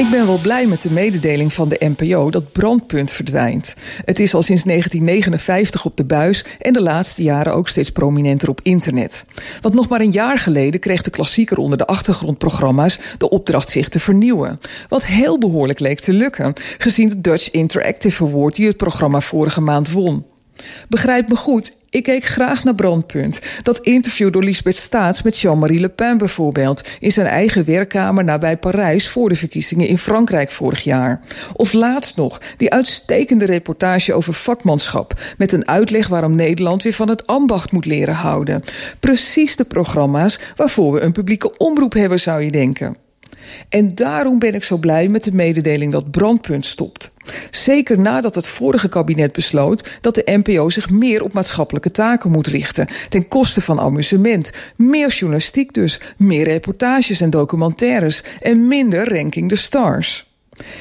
Ik ben wel blij met de mededeling van de NPO dat Brandpunt verdwijnt. Het is al sinds 1959 op de buis en de laatste jaren ook steeds prominenter op internet. Want nog maar een jaar geleden kreeg de klassieker onder de achtergrondprogramma's de opdracht zich te vernieuwen. Wat heel behoorlijk leek te lukken, gezien de Dutch Interactive Award die het programma vorige maand won. Begrijp me goed, ik keek graag naar Brandpunt. Dat interview door Lisbeth Staats met Jean-Marie Le Pen bijvoorbeeld... in zijn eigen werkkamer nabij Parijs... voor de verkiezingen in Frankrijk vorig jaar. Of laatst nog, die uitstekende reportage over vakmanschap... met een uitleg waarom Nederland weer van het ambacht moet leren houden. Precies de programma's waarvoor we een publieke omroep hebben, zou je denken. En daarom ben ik zo blij met de mededeling dat Brandpunt stopt. Zeker nadat het vorige kabinet besloot dat de NPO zich meer op maatschappelijke taken moet richten. Ten koste van amusement. Meer journalistiek dus. Meer reportages en documentaires. En minder ranking the stars.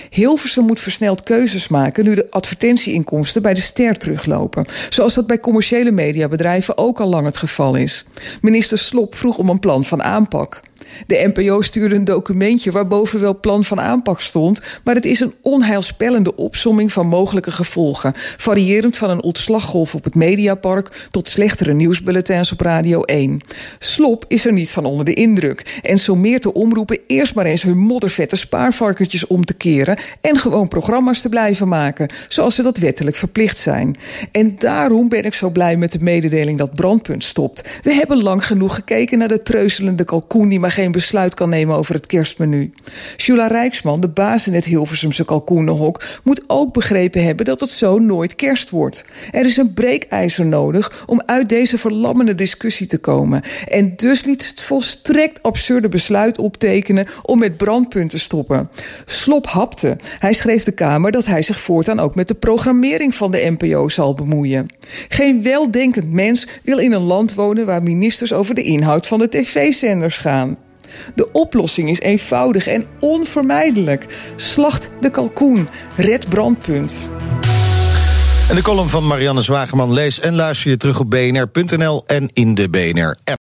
Hilversum moet versneld keuzes maken nu de advertentieinkomsten bij de ster teruglopen. Zoals dat bij commerciële mediabedrijven ook al lang het geval is. Minister Slop vroeg om een plan van aanpak. De NPO stuurde een documentje waarboven wel plan van aanpak stond, maar het is een onheilspellende opsomming van mogelijke gevolgen, variërend van een ontslaggolf op het Mediapark tot slechtere nieuwsbulletins op Radio 1. Slop is er niet van onder de indruk en sommeert de omroepen eerst maar eens hun moddervette spaarvarkentjes om te keren en gewoon programma's te blijven maken, zoals ze dat wettelijk verplicht zijn. En daarom ben ik zo blij met de mededeling dat Brandpunt stopt. We hebben lang genoeg gekeken naar de treuzelende kalkoen die maar geen besluit kan nemen over het kerstmenu. Jula Rijksman, de baas in het Hilversumse kalkoenenhok, moet ook begrepen hebben dat het zo nooit kerst wordt. Er is een breekijzer nodig om uit deze verlammende discussie te komen. En dus liet het volstrekt absurde besluit optekenen om met brandpunt te stoppen. Slop hapte. Hij schreef de Kamer dat hij zich voortaan ook met de programmering van de NPO zal bemoeien. Geen weldenkend mens wil in een land wonen waar ministers over de inhoud van de tv-zenders gaan. De oplossing is eenvoudig en onvermijdelijk. Slacht de kalkoen. Red brandpunt. En de column van Marianne Zwageman lees en luister je terug op bnr.nl en in de BNR-app.